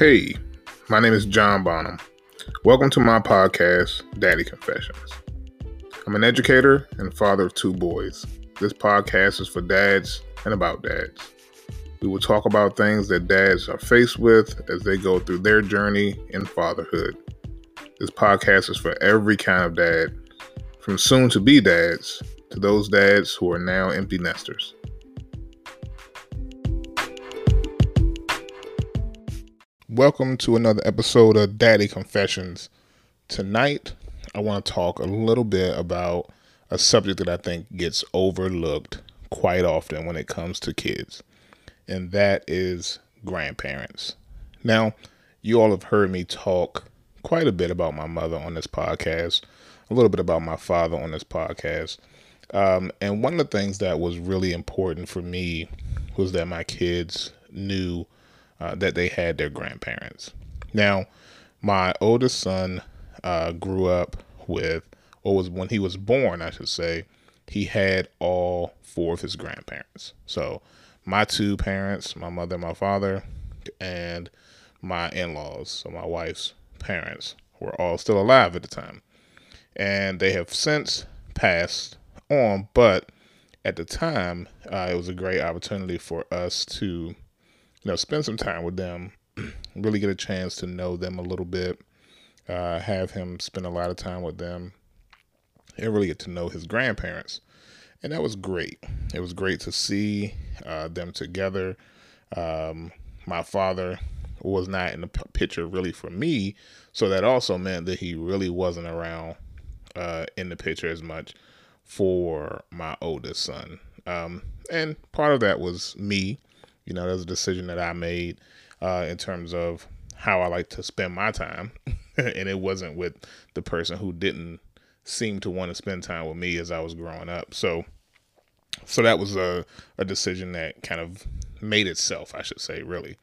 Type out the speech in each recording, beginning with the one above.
Hey, my name is John Bonhom. Welcome to my podcast, Daddy Confessions. I'm an educator and father of two boys. This podcast is for dads and about dads. We will talk about things that dads are faced with as they go through their journey in fatherhood. This podcast is for every kind of dad, from soon to be dads to those dads who are now empty nesters. Welcome to another episode of Daddy Confessions. Tonight, I want to talk a little bit about a subject that I think gets overlooked quite often when it comes to kids, and that is grandparents. Now, you all have heard me talk quite a bit about my mother on this podcast, a little bit about my father on this podcast. Um, and one of the things that was really important for me was that my kids knew uh, that they had their grandparents. Now, my oldest son uh, grew up with, or was when he was born, I should say, he had all four of his grandparents. So, my two parents, my mother and my father, and my in laws, so my wife's parents, were all still alive at the time. And they have since passed on, but at the time, uh, it was a great opportunity for us to you know, spend some time with them, really get a chance to know them a little bit, uh, have him spend a lot of time with them, and really get to know his grandparents. And that was great. It was great to see uh, them together. Um, my father was not in the p- picture really for me, so that also meant that he really wasn't around uh, in the picture as much for my oldest son. Um, and part of that was me you know, that was a decision that I made uh, in terms of how I like to spend my time. and it wasn't with the person who didn't seem to want to spend time with me as I was growing up. So, so that was a, a decision that kind of made itself, I should say, really.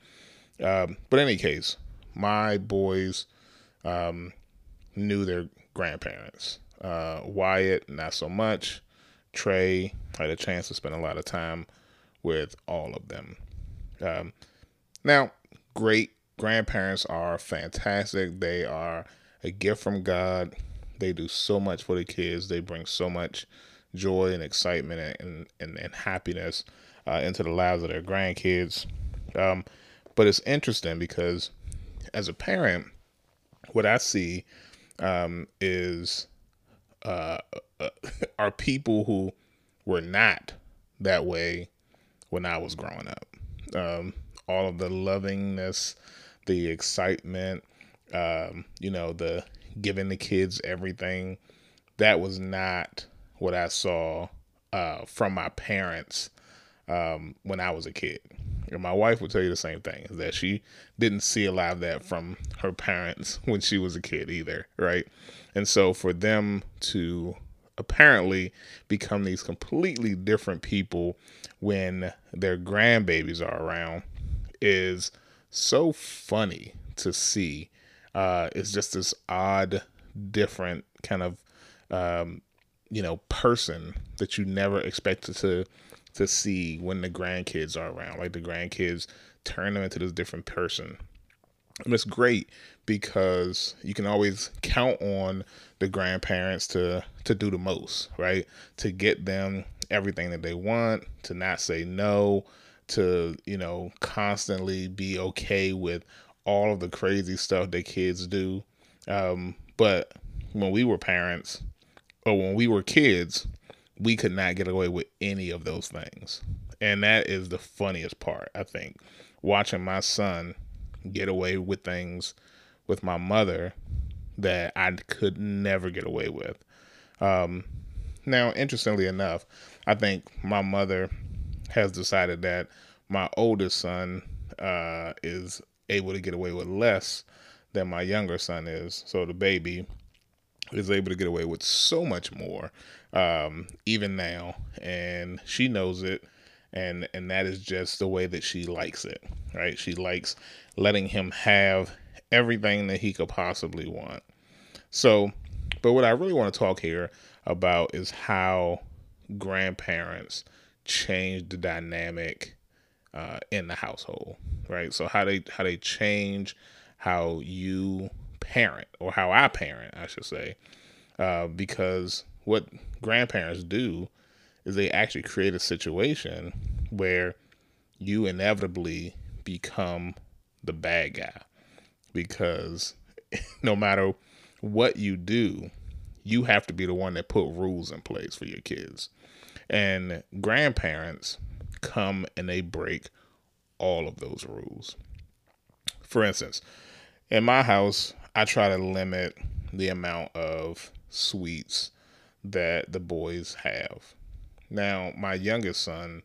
Um, but in any case, my boys um, knew their grandparents. Uh, Wyatt, not so much. Trey had a chance to spend a lot of time with all of them. Um, now, great grandparents are fantastic. They are a gift from God. They do so much for the kids. They bring so much joy and excitement and, and, and happiness uh, into the lives of their grandkids. Um, but it's interesting because as a parent, what I see um, is uh, uh, are people who were not that way when I was growing up um, all of the lovingness, the excitement, um, you know, the giving the kids everything. That was not what I saw uh, from my parents um, when I was a kid. And my wife would tell you the same thing that she didn't see a lot of that from her parents when she was a kid either, right? And so for them to apparently become these completely different people when their grandbabies are around is so funny to see. Uh, it's just this odd, different kind of, um, you know, person that you never expected to to see when the grandkids are around. Like the grandkids turn them into this different person. And it's great because you can always count on the grandparents to to do the most, right? To get them everything that they want, to not say no, to, you know, constantly be okay with all of the crazy stuff that kids do. Um, but when we were parents or when we were kids, we could not get away with any of those things. And that is the funniest part, I think. Watching my son get away with things with my mother that I could never get away with. Um, now, interestingly enough, I think my mother has decided that my oldest son uh, is able to get away with less than my younger son is. So the baby is able to get away with so much more, um, even now, and she knows it. And, and that is just the way that she likes it, right? She likes letting him have everything that he could possibly want. So, but what I really want to talk here about is how grandparents change the dynamic uh, in the household. right? So how they how they change how you parent or how I parent, I should say, uh, because what grandparents do is they actually create a situation where you inevitably become the bad guy because no matter what you do, you have to be the one that put rules in place for your kids. And grandparents come and they break all of those rules. For instance, in my house, I try to limit the amount of sweets that the boys have. Now, my youngest son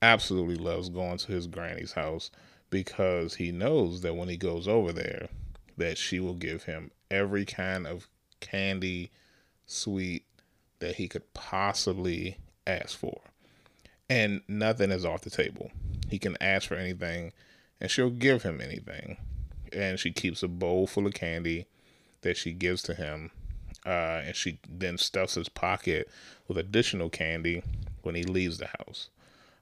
absolutely loves going to his granny's house because he knows that when he goes over there that she will give him every kind of candy, sweet that he could possibly ask for. And nothing is off the table. He can ask for anything and she'll give him anything. And she keeps a bowl full of candy that she gives to him. Uh, and she then stuffs his pocket with additional candy when he leaves the house.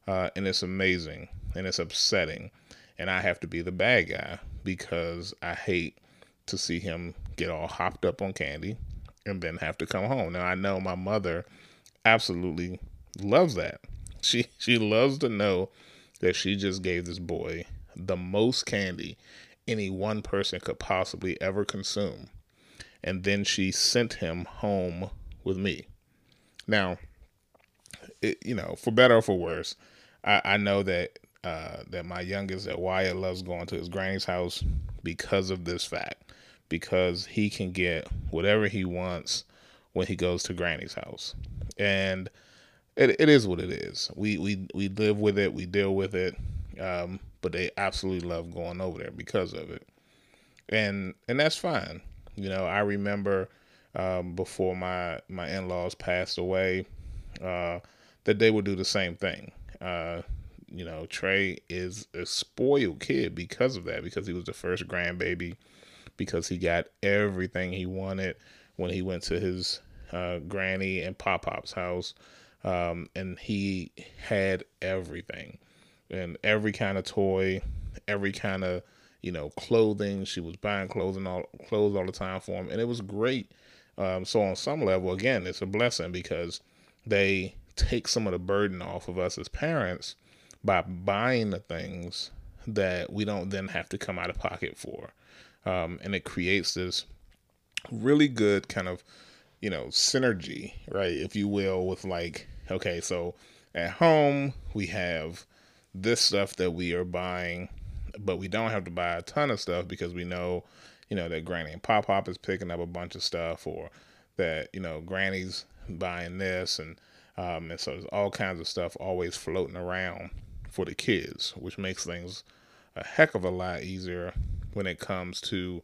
Uh, and it's amazing and it's upsetting. And I have to be the bad guy because I hate to see him get all hopped up on candy and then have to come home. Now I know my mother absolutely loves that. She she loves to know that she just gave this boy the most candy any one person could possibly ever consume. And then she sent him home with me. Now, it, you know, for better or for worse, I, I know that uh, that my youngest at Wyatt loves going to his granny's house because of this fact because he can get whatever he wants when he goes to Granny's house. And it, it is what it is. We, we, we live with it, we deal with it. Um, but they absolutely love going over there because of it. And, and that's fine. You know, I remember, um, before my, my in-laws passed away, uh, that they would do the same thing. Uh, you know, Trey is a spoiled kid because of that, because he was the first grandbaby because he got everything he wanted when he went to his uh, granny and pop pop's house. Um, and he had everything and every kind of toy, every kind of you know clothing. She was buying clothing all clothes all the time for him, and it was great. Um, so on some level, again, it's a blessing because they take some of the burden off of us as parents by buying the things that we don't then have to come out of pocket for. Um, and it creates this really good kind of you know synergy right? If you will with like okay so at home we have this stuff that we are buying but we don't have to buy a ton of stuff because we know you know that granny and pop pop is picking up a bunch of stuff or that you know granny's buying this and um, and so there's all kinds of stuff always floating around for the kids which makes things a heck of a lot easier when it comes to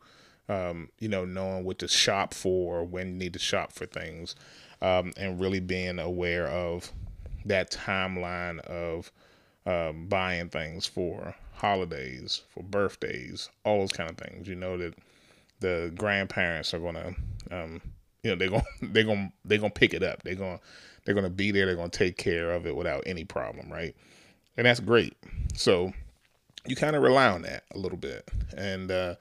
um, you know knowing what to shop for when you need to shop for things um, and really being aware of that timeline of um, buying things for holidays for birthdays all those kind of things. You know that the grandparents are gonna um, you know they're gonna they're gonna they're gonna pick it up. They're gonna they're gonna be there. They're gonna take care of it without any problem right and that's great. So you kind of rely on that a little bit, and uh,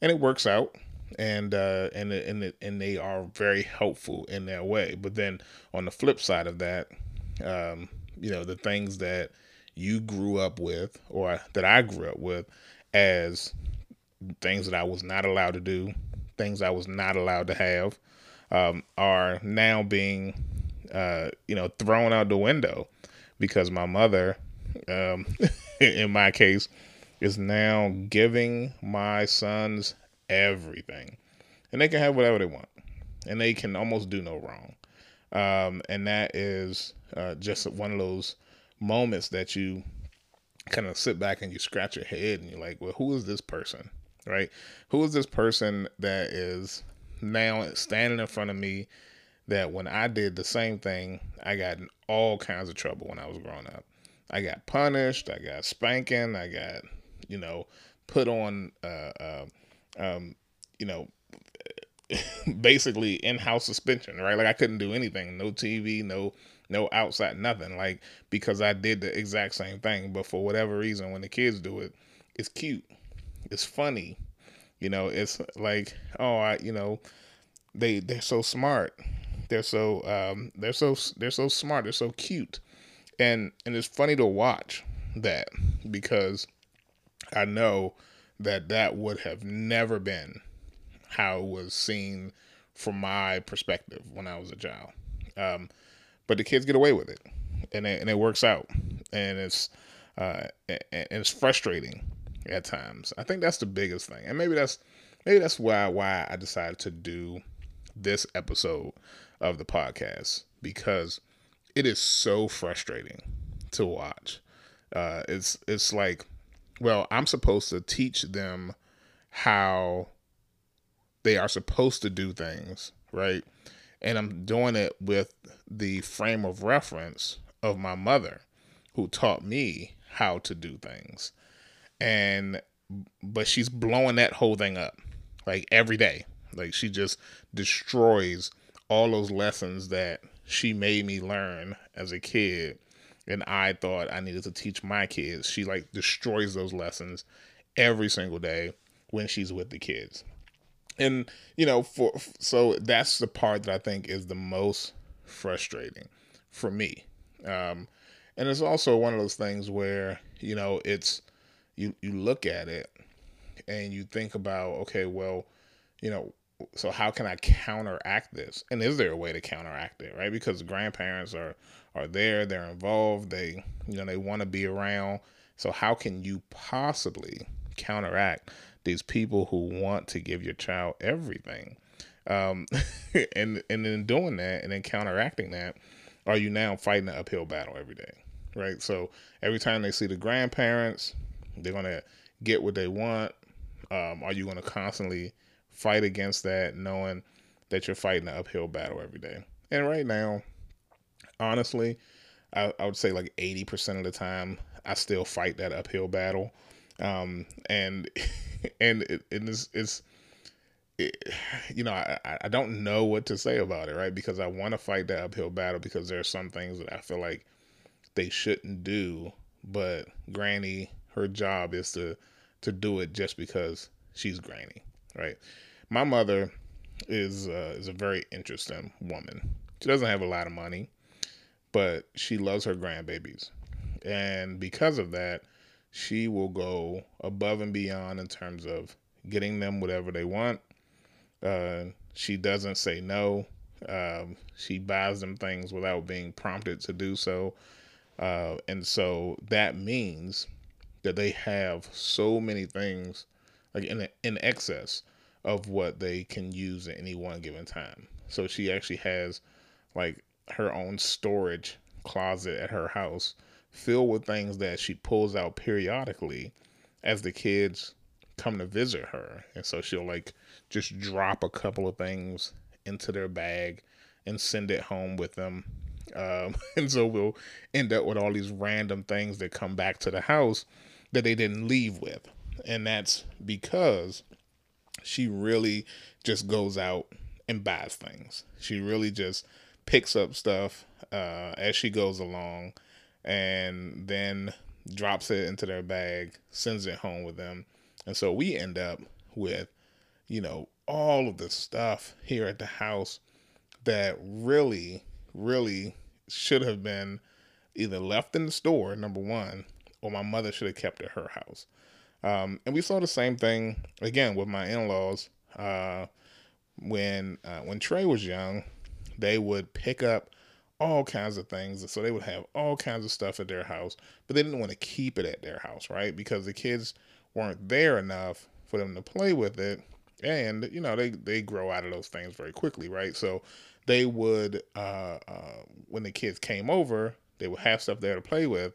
and it works out, and uh, and and and they are very helpful in their way. But then on the flip side of that, um, you know, the things that you grew up with, or that I grew up with, as things that I was not allowed to do, things I was not allowed to have, um, are now being, uh, you know, thrown out the window because my mother, um, in my case, is now giving my sons everything. And they can have whatever they want. And they can almost do no wrong. Um, and that is uh, just one of those moments that you kind of sit back and you scratch your head and you're like, well, who is this person? Right? Who is this person that is now standing in front of me that when I did the same thing, I got in all kinds of trouble when I was growing up. I got punished, I got spanking, I got you know, put on, uh, uh, um, you know, basically in-house suspension, right? Like I couldn't do anything, no TV, no no outside, nothing. Like because I did the exact same thing, but for whatever reason, when the kids do it, it's cute, it's funny, you know. It's like oh, I you know, they they're so smart, they're so um, they're so they're so smart, they're so cute, and and it's funny to watch that because I know that that would have never been how it was seen from my perspective when I was a child. Um, but the kids get away with it, and it, and it works out, and it's uh, and it's frustrating at times. I think that's the biggest thing, and maybe that's maybe that's why why I decided to do this episode of the podcast because it is so frustrating to watch. Uh, it's it's like, well, I'm supposed to teach them how they are supposed to do things, right? And I'm doing it with the frame of reference of my mother, who taught me how to do things. And but she's blowing that whole thing up like every day. Like she just destroys all those lessons that she made me learn as a kid and I thought I needed to teach my kids. She like destroys those lessons every single day when she's with the kids. And you know, for so that's the part that I think is the most frustrating for me. Um, and it's also one of those things where you know it's you you look at it and you think about okay, well, you know, so how can I counteract this? And is there a way to counteract it, right? Because grandparents are are there, they're involved, they you know, they want to be around. So how can you possibly counteract these people who want to give your child everything? Um, and and in doing that and then counteracting that, are you now fighting an uphill battle every day? Right? So every time they see the grandparents, they're gonna get what they want. Um, are you gonna constantly fight against that, knowing that you're fighting an uphill battle every day. And right now, honestly, I, I would say like 80% of the time, I still fight that uphill battle. Um, and, and it, it's, it's, it, you know, I, I don't know what to say about it, right? Because I want to fight that uphill battle because there are some things that I feel like they shouldn't do, but Granny, her job is to to do it just because she's Granny, right? My mother is uh, is a very interesting woman. She doesn't have a lot of money, but she loves her grandbabies, and because of that, she will go above and beyond in terms of getting them whatever they want. Uh, she doesn't say no. Um, she buys them things without being prompted to do so, uh, and so that means that they have so many things like in in excess of what they can use at any one given time. So she actually has like her own storage closet at her house filled with things that she pulls out periodically as the kids come to visit her. And so she'll like just drop a couple of things into their bag and send it home with them. Um, and so we'll end up with all these random things that come back to the house that they didn't leave with. And that's because she really just goes out and buys things. She really just picks up stuff uh, as she goes along and then drops it into their bag, sends it home with them. And so we end up with, you know, all of the stuff here at the house that really, really should have been either left in the store, number one, or my mother should have kept at her house. Um, and we saw the same thing again with my in-laws. Uh, when uh, when Trey was young, they would pick up all kinds of things. So they would have all kinds of stuff at their house, but they didn't want to keep it at their house, right? Because the kids weren't there enough for them to play with it. And, you know, they, they grow out of those things very quickly, right? So they would, uh, uh, when the kids came over, they would have stuff there to play with.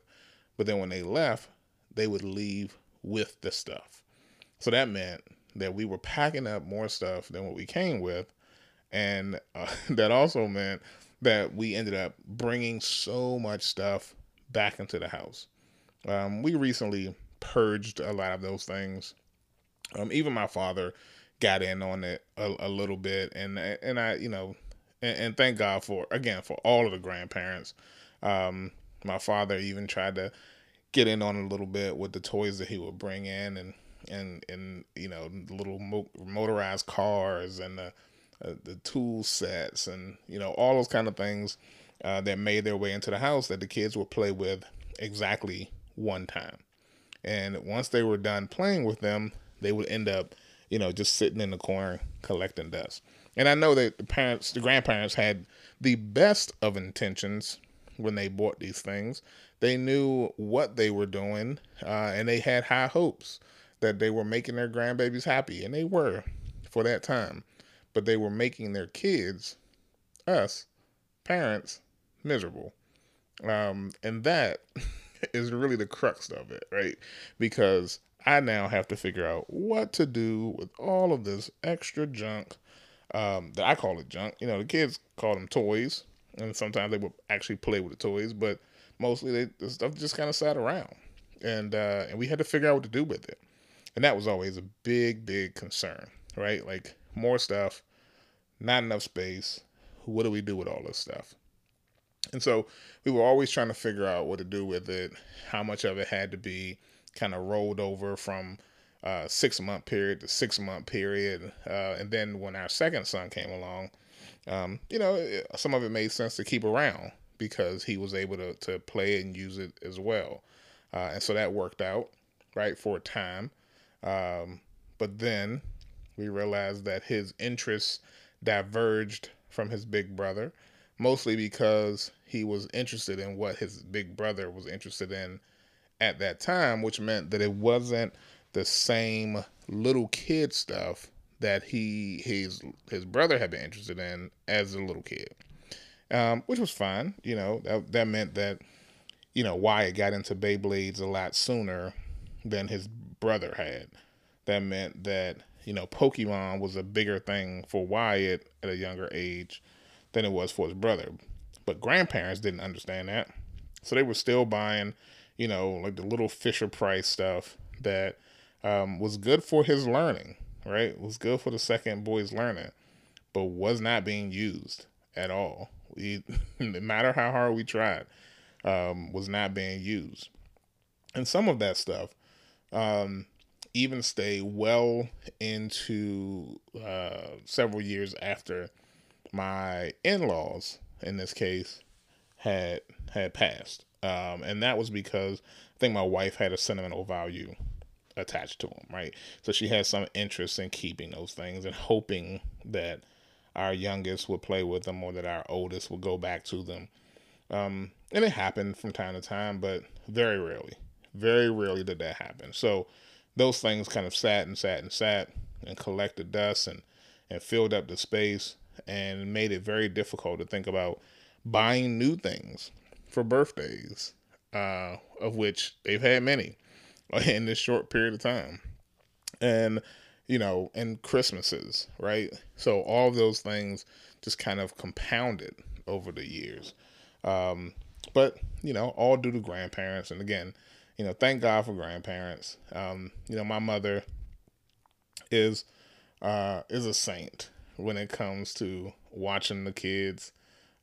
But then when they left, they would leave with the stuff. So that meant that we were packing up more stuff than what we came with. And uh, that also meant that we ended up bringing so much stuff back into the house. Um, we recently purged a lot of those things. Um, even my father got in on it a, a little bit, and and I, you know, and, and, thank God for again for all of the grandparents. Um, my father even tried to get in on a little bit with the toys that he would bring in and and and you know little mo- motorized cars and the uh, the tool sets and you know all those kind of things uh, that made their way into the house that the kids would play with exactly one time. And once they were done playing with them, they would end up, you know, just sitting in the corner collecting dust. And I know that the parents, the grandparents had the best of intentions when they bought these things. They knew what they were doing, uh, and they had high hopes that they were making their grandbabies happy, and they were for that time. But they were making their kids, us, parents, miserable. Um, and that is really the crux of it, right? Because I now have to figure out what to do with all of this extra junk um, that I call it junk. You know, the kids call them toys, and sometimes they will actually play with the toys, but mostly they, the stuff just kind of sat around, and uh, and we had to figure out what to do with it, and that was always a big, big concern, right? Like more stuff, not enough space. What do we do with all this stuff? And so we were always trying to figure out what to do with it, how much of it had to be kind of rolled over from uh, six month period to six month period. Uh, and then when our second son came along, um, you know, some of it made sense to keep around because he was able to, to play and use it as well. Uh, and so that worked out, right, for a time. Um, but then we realized that his interests diverged from his big brother mostly because he was interested in what his big brother was interested in at that time, which meant that it wasn't the same little kid stuff that he his his brother had been interested in as a little kid, um, which was fine. You know that that meant that you know Wyatt got into Beyblades a lot sooner than his brother had. That meant that you know Pokemon was a bigger thing for Wyatt at a younger age than it was for his brother. But grandparents didn't understand that. So they were still buying, you know, like the little Fisher Price stuff that um, was good for his learning, right? It was good for the second boy's learning, but was not being used at all. We, no matter how hard we tried, um, was not being used. And some of that stuff um, even stay well into uh, several years after my in-laws in this case had had passed um, and that was because i think my wife had a sentimental value attached to them right so she had some interest in keeping those things and hoping that our youngest would play with them or that our oldest would go back to them um, and it happened from time to time but very rarely very rarely did that happen so those things kind of sat and sat and sat and collected dust and and filled up the space and made it very difficult to think about buying new things for birthdays, uh, of which they've had many in this short period of time. And, you know, and Christmases, right? So all those things just kind of compounded over the years. Um, but, you know, all due to grandparents. And again, you know, thank God for grandparents. Um, you know, my mother is uh, is a saint when it comes to watching the kids,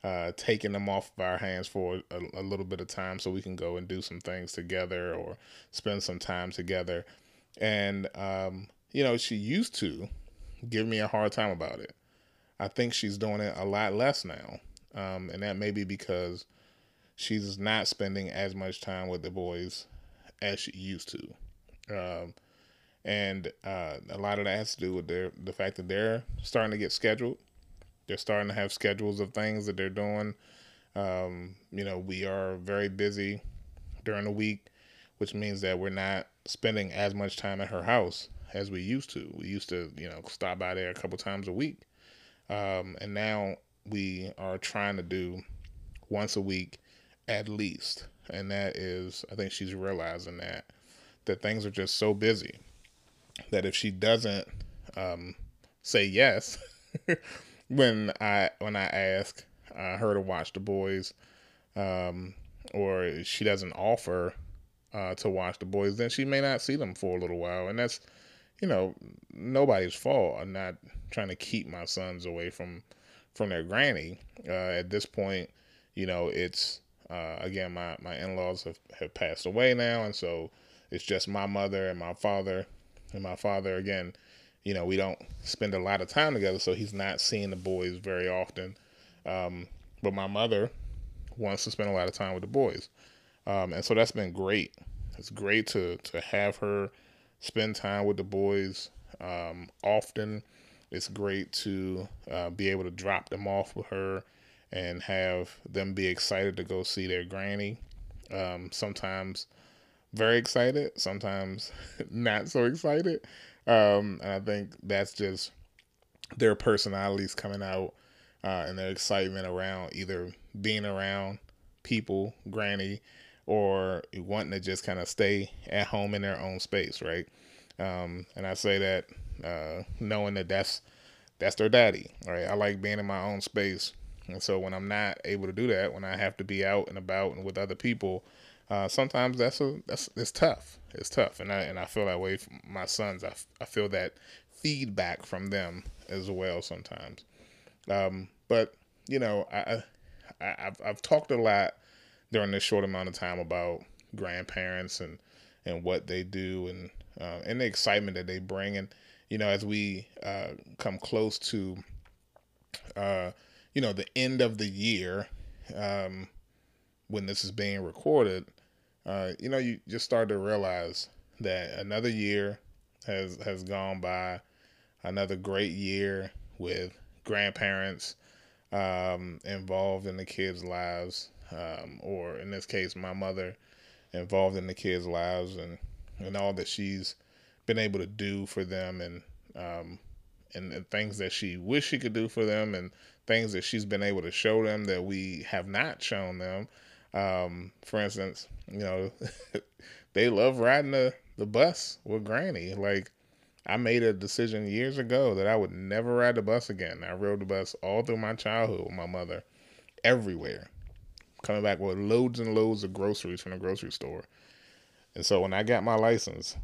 uh, taking them off of our hands for a, a, little bit of time so we can go and do some things together or spend some time together. And, um, you know, she used to give me a hard time about it. I think she's doing it a lot less now. Um, and that may be because she's not spending as much time with the boys as she used to. Um, and uh, a lot of that has to do with their the fact that they're starting to get scheduled. They're starting to have schedules of things that they're doing. Um, you know, we are very busy during the week, which means that we're not spending as much time at her house as we used to. We used to, you know, stop by there a couple times a week, um, and now we are trying to do once a week at least. And that is, I think she's realizing that that things are just so busy that if she doesn't um, say yes when I when I ask uh, her to watch the boys, um, or she doesn't offer uh, to watch the boys, then she may not see them for a little while, and that's you know nobody's fault. I'm not trying to keep my sons away from from their granny. Uh, at this point, you know it's Uh, again, my, my in laws have, have passed away now, and so it's just my mother and my father. And my father, again, you know, we don't spend a lot of time together, so he's not seeing the boys very often. Um, but my mother wants to spend a lot of time with the boys. Um, and so that's been great. It's great to, to have her spend time with the boys um, often. It's great to uh, be able to drop them off with her and have them be excited to go see their granny. Um, sometimes very excited, sometimes not so excited. Um, and I think that's just their personalities coming out uh, and their excitement around either being around people, granny, or wanting to just kind of stay at home in their own space, right? Um, and I say that uh, knowing that that's that's their daddy, right? I like being in my own space, and so when I'm not able to do that, when I have to be out and about and with other people, uh, sometimes that's a that's it's tough. It's tough, and I and I feel that way. For my sons, I, I feel that feedback from them as well sometimes. Um, but you know, I, I I've I've talked a lot during this short amount of time about grandparents and and what they do and uh, and the excitement that they bring. And you know as we uh, come close to uh, you know the end of the year um, when this is being recorded uh, you know, you just start to realize that another year has has gone by, another great year with grandparents um, involved in the kids' lives, um, or in this case, my mother involved in the kids' lives, and and all that she's been able to do for them, and um, and, things that she wished she could do for them, and things that she's been able to show them that we have not shown them. Um, for instance, you know, they love riding the, the bus with Granny. Like, I made a decision years ago that I would never ride the bus again. I rode the bus all through my childhood with my mother, everywhere, coming back with loads and loads of groceries from the grocery store. And so when I got my license,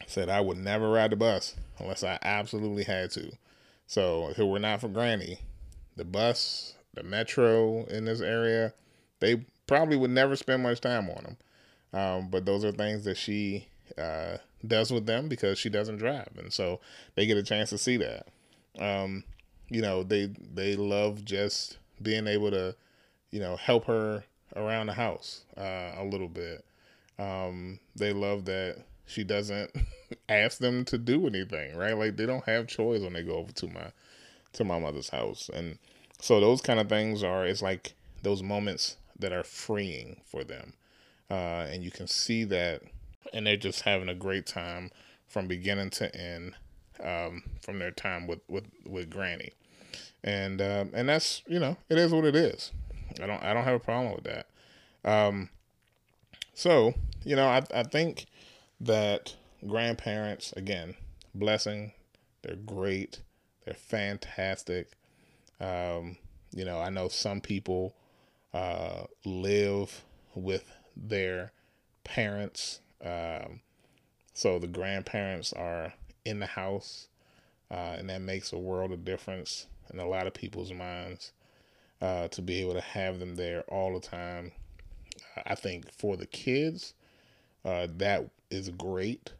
I said I would never ride the bus unless I absolutely had to. So if it were not for Granny, the bus, the metro in this area, they probably would never spend much time on them. Um, but those are things that she uh, does with them because she doesn't drive, and so they get a chance to see that. Um, you know, they they love just being able to, you know, help her around the house uh, a little bit. Um, they love that she doesn't ask them to do anything, right? Like they don't have choice when they go over to my to my mother's house, and so those kind of things are. It's like those moments that are freeing for them. Uh, and you can see that, and they're just having a great time from beginning to end um, from their time with, with, with Granny. And um, and that's you know it is what it is. I don't I don't have a problem with that. Um, so you know I I think that grandparents again blessing they're great they're fantastic um, you know i know some people uh, live with their parents. Um, so the grandparents are in the house, uh, and that makes a world of difference in a lot of people's minds uh, to be able to have them there all the time. I think for the kids, uh, that is great.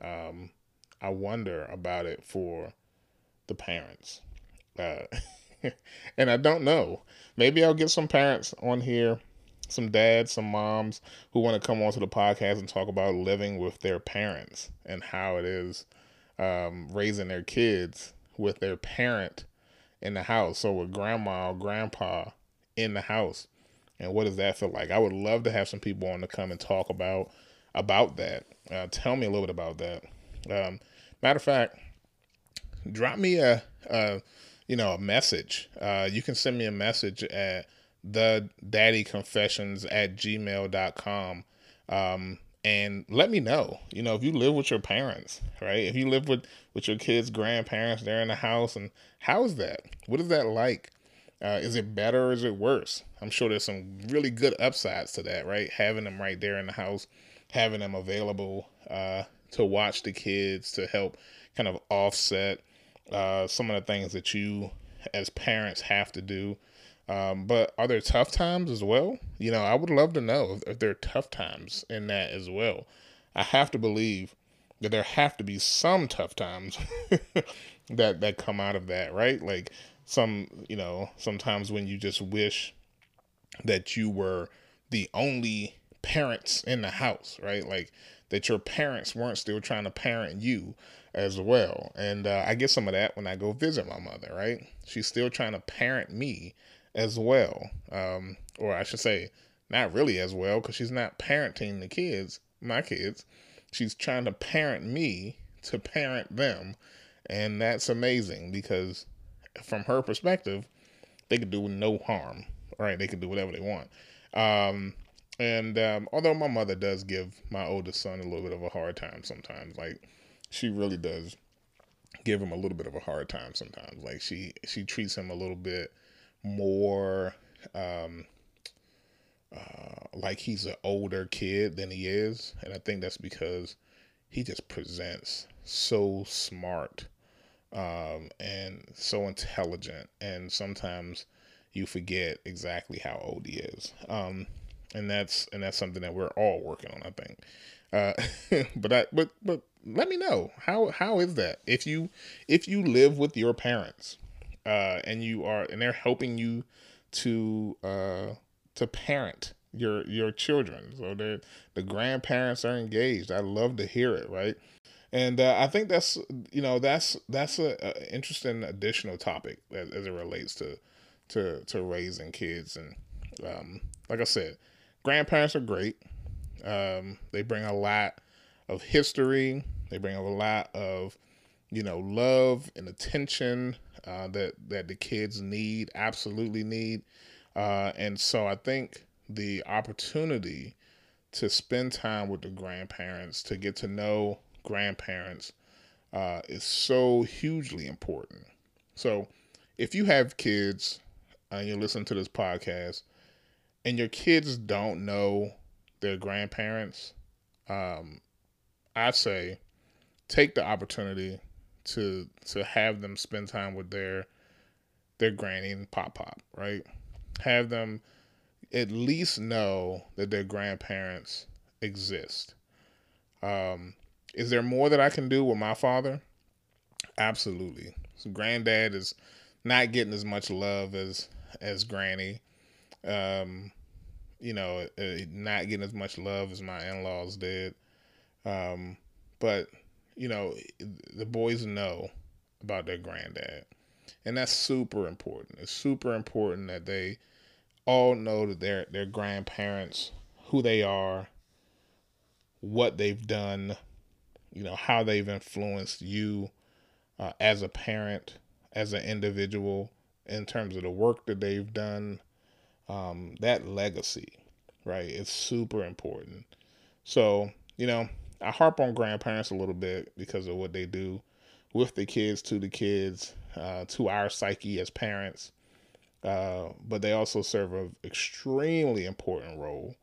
Um, I wonder about it for the parents. Uh, and I don't know. Maybe I'll get some parents on here, some dads, some moms who want to come onto the podcast and talk about living with their parents and how it is um, raising their kids with their parent in the house. So with grandma or grandpa in the house. And what does that feel like? I would love to have some people on to come and talk about about that. Uh, tell me a little bit about that. Um, matter of fact, drop me a, a you know, a message. Uh, you can send me a message at the daddy confessions at gmail.com. Um, and let me know, you know, if you live with your parents, right? If you live with, with your kids' grandparents, they're in the house and how is that? What is that like? Uh, is it better or is it worse? I'm sure there's some really good upsides to that, right? Having them right there in the house, having them available uh, to watch the kids, to help kind of offset uh, some of the things that you as parents have to do. Um, but are there tough times as well? You know, I would love to know if, if there are tough times in that as well. I have to believe that there have to be some tough times that that come out of that, right? Like some, you know, sometimes when you just wish that you were the only parents in the house, right? Like that your parents weren't still trying to parent you as well. And uh, I get some of that when I go visit my mother, right? She's still trying to parent me as well. Um, or I should say, not really as well, because she's not parenting the kids, my kids. She's trying to parent me to parent them. And that's amazing because from her perspective, they could do no harm, right? They can do whatever they want. Um, and um, although my mother does give my oldest son a little bit of a hard time sometimes, like she really does give him a little bit of a hard time sometimes. Like she she treats him a little bit more um, uh, like he's an older kid than he is, and I think that's because he just presents so smart um, and so intelligent, and sometimes you forget exactly how old he is. Um, and that's and that's something that we're all working on, I think. Uh, but I but but let me know how how is that if you if you live with your parents uh, and you are and they're helping you to uh, to parent your your children. So the the grandparents are engaged. I love to hear it, right? And uh, I think that's you know that's that's a, a interesting additional topic as, as, it relates to to to raising kids. And um, like I said, grandparents are great. Um, they bring a lot of history. They bring a lot of you know love and attention uh, that that the kids need, absolutely need. Uh, and so I think the opportunity to spend time with the grandparents, to get to know grandparents, uh, is so hugely important. So if you have kids and you listen to this podcast, and your kids don't know their grandparents, um, I say take the opportunity to to have them spend time with their their granny and pop pop, right? Have them at least know that their grandparents exist. Um, is there more that I can do with my father? Absolutely. So granddad is not getting as much love as as granny. Um, you know, uh, not getting as much love as my in-laws did. Um, but you know, the boys know about their granddad. And that's super important. It's super important that they all know that their their grandparents, who they are, what they've done, you know, how they've influenced you uh, as a parent, as an individual, in terms of the work that they've done. Um, that legacy, right? It's super important. So, you know, I harp on grandparents a little bit because of what they do with the kids, to the kids, uh, to our psyche as parents. Uh, but they also serve an extremely important role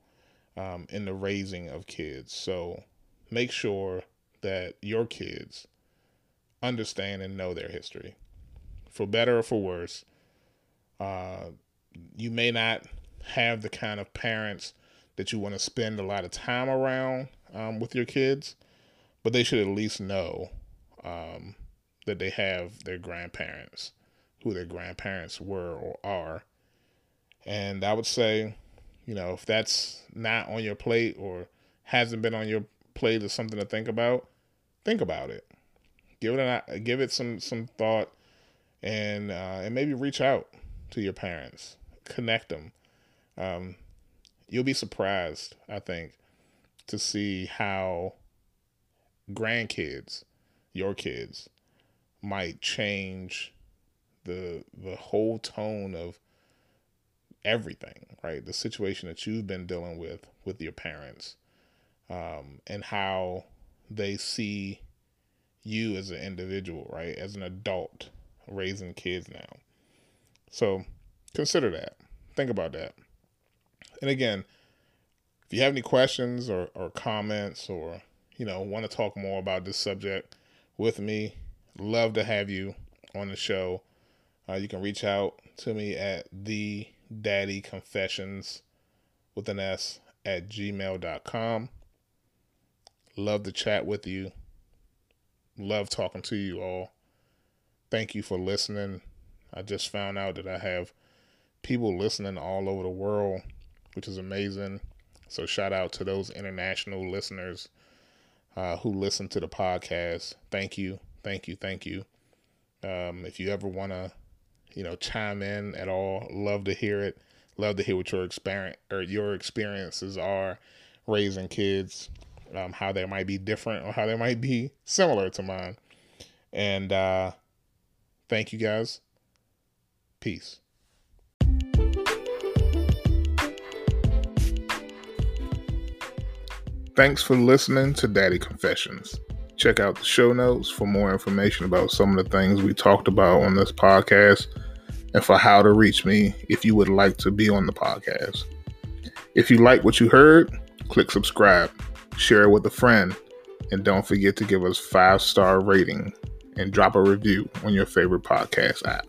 um, in the raising of kids. So make sure that your kids understand and know their history, for better or for worse. Uh, you may not have the kind of parents that you want to spend a lot of time around um, with your kids, but they should at least know um, that they have their grandparents, who their grandparents were or are. And I would say, you know, if that's not on your plate or hasn't been on your plate as something to think about, think about it. Give it an, give it some some thought, and uh, and maybe reach out to your parents, connect them. Um, you'll be surprised, I think, to see how grandkids, your kids, might change the the whole tone of everything, right? The situation that you've been dealing with with your parents, um, and how they see you as an individual, right? As an adult raising kids now. So consider that. Think about that. And again, if you have any questions or, or comments or, you know, want to talk more about this subject with me, love to have you on the show. Uh, you can reach out to me at the daddy confessions with an S at gmail.com. Love to chat with you. Love talking to you all. Thank you for listening. I just found out that I have people listening all over the world, which is amazing. So, shout out to those international listeners uh, who listen to the podcast. Thank you. Thank you. Thank you. Um, if you ever want to, you know, chime in at all, love to hear it. Love to hear what your experience or your experiences are raising kids, um, how they might be different or how they might be similar to mine. And uh, thank you guys. Peace. Thanks for listening to Daddy Confessions. Check out the show notes for more information about some of the things we talked about on this podcast and for how to reach me if you would like to be on the podcast. If you like what you heard, click subscribe, share it with a friend, and don't forget to give us five star rating and drop a review on your favorite podcast app.